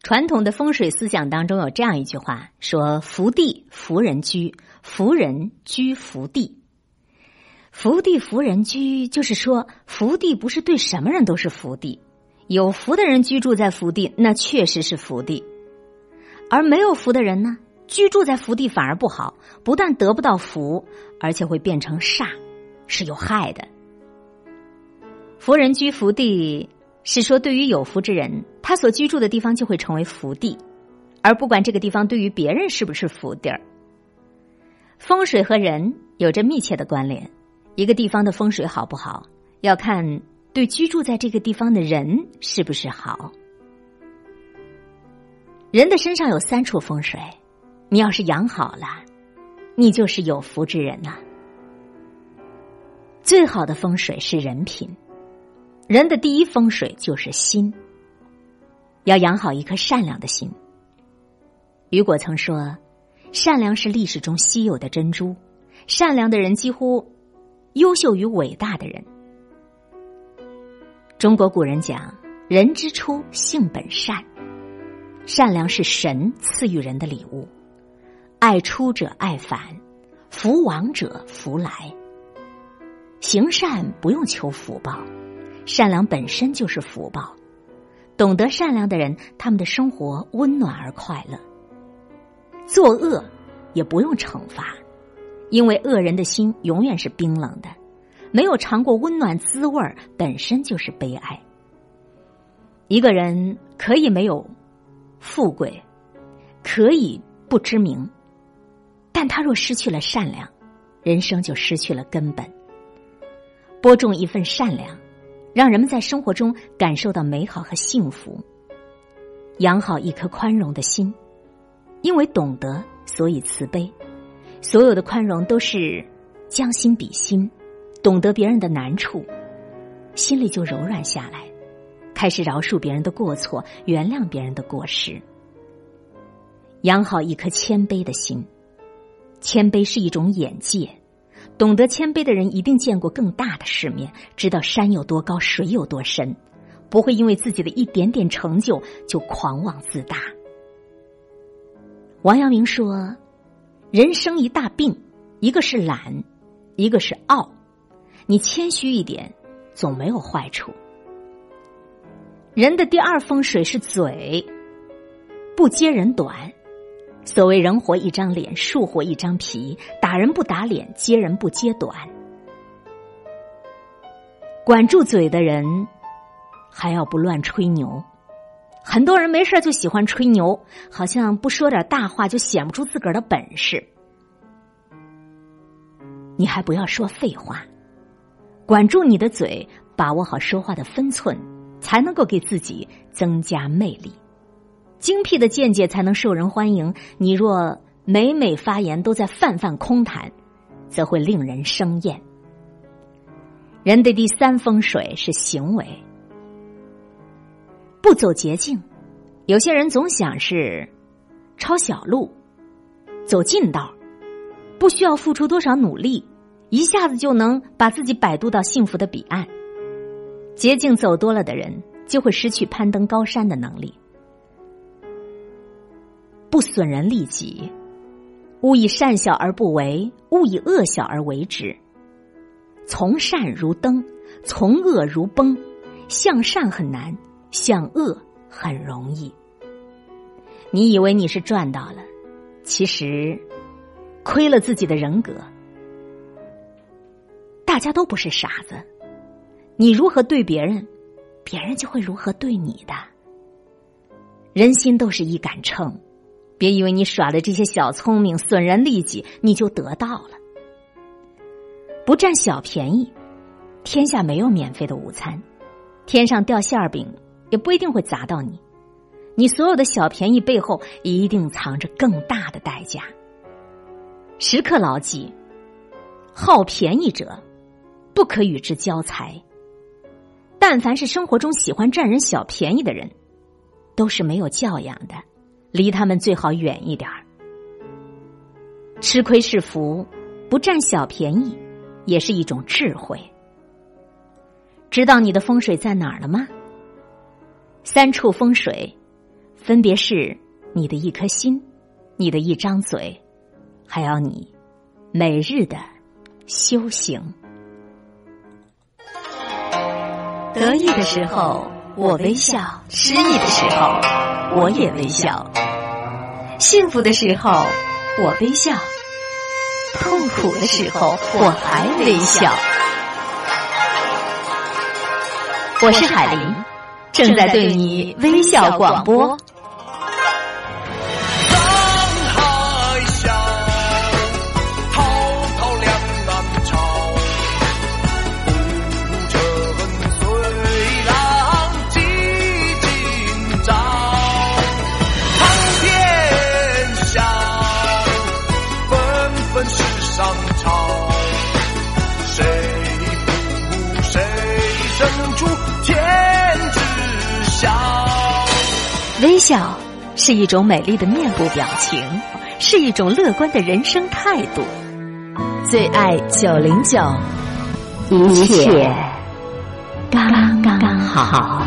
传统的风水思想当中有这样一句话，说“福地福人居，福人居福地”。福地福人居，就是说福地不是对什么人都是福地，有福的人居住在福地，那确实是福地；而没有福的人呢，居住在福地反而不好，不但得不到福，而且会变成煞，是有害的。福人居福地。是说，对于有福之人，他所居住的地方就会成为福地，而不管这个地方对于别人是不是福地儿。风水和人有着密切的关联，一个地方的风水好不好，要看对居住在这个地方的人是不是好。人的身上有三处风水，你要是养好了，你就是有福之人呐。最好的风水是人品。人的第一风水就是心，要养好一颗善良的心。雨果曾说：“善良是历史中稀有的珍珠，善良的人几乎优秀于伟大的人。”中国古人讲：“人之初，性本善，善良是神赐予人的礼物，爱出者爱返，福往者福来。行善不用求福报。”善良本身就是福报，懂得善良的人，他们的生活温暖而快乐。作恶也不用惩罚，因为恶人的心永远是冰冷的，没有尝过温暖滋味儿，本身就是悲哀。一个人可以没有富贵，可以不知名，但他若失去了善良，人生就失去了根本。播种一份善良。让人们在生活中感受到美好和幸福，养好一颗宽容的心，因为懂得，所以慈悲。所有的宽容都是将心比心，懂得别人的难处，心里就柔软下来，开始饶恕别人的过错，原谅别人的过失。养好一颗谦卑的心，谦卑是一种眼界。懂得谦卑的人一定见过更大的世面，知道山有多高，水有多深，不会因为自己的一点点成就就狂妄自大。王阳明说：“人生一大病，一个是懒，一个是傲。你谦虚一点，总没有坏处。人的第二风水是嘴，不揭人短。”所谓人活一张脸，树活一张皮，打人不打脸，揭人不揭短。管住嘴的人，还要不乱吹牛。很多人没事就喜欢吹牛，好像不说点大话就显不出自个儿的本事。你还不要说废话，管住你的嘴，把握好说话的分寸，才能够给自己增加魅力。精辟的见解才能受人欢迎。你若每每发言都在泛泛空谈，则会令人生厌。人的第三风水是行为，不走捷径。有些人总想是抄小路，走近道，不需要付出多少努力，一下子就能把自己摆渡到幸福的彼岸。捷径走多了的人，就会失去攀登高山的能力。不损人利己，勿以善小而不为，勿以恶小而为之。从善如登，从恶如崩。向善很难，向恶很容易。你以为你是赚到了，其实亏了自己的人格。大家都不是傻子，你如何对别人，别人就会如何对你的。人心都是一杆秤。别以为你耍的这些小聪明、损人利己，你就得到了。不占小便宜，天下没有免费的午餐，天上掉馅儿饼也不一定会砸到你。你所有的小便宜背后，一定藏着更大的代价。时刻牢记：好便宜者，不可与之交财。但凡是生活中喜欢占人小便宜的人，都是没有教养的。离他们最好远一点儿。吃亏是福，不占小便宜，也是一种智慧。知道你的风水在哪儿了吗？三处风水，分别是你的一颗心，你的一张嘴，还要你每日的修行。得意的时候我微笑，失意的时候我也微笑，幸福的时候我微笑，痛苦的时候我还微笑。我是海林，正在对你微笑广播。微笑是一种美丽的面部表情，是一种乐观的人生态度。最爱九零九，一切刚刚好。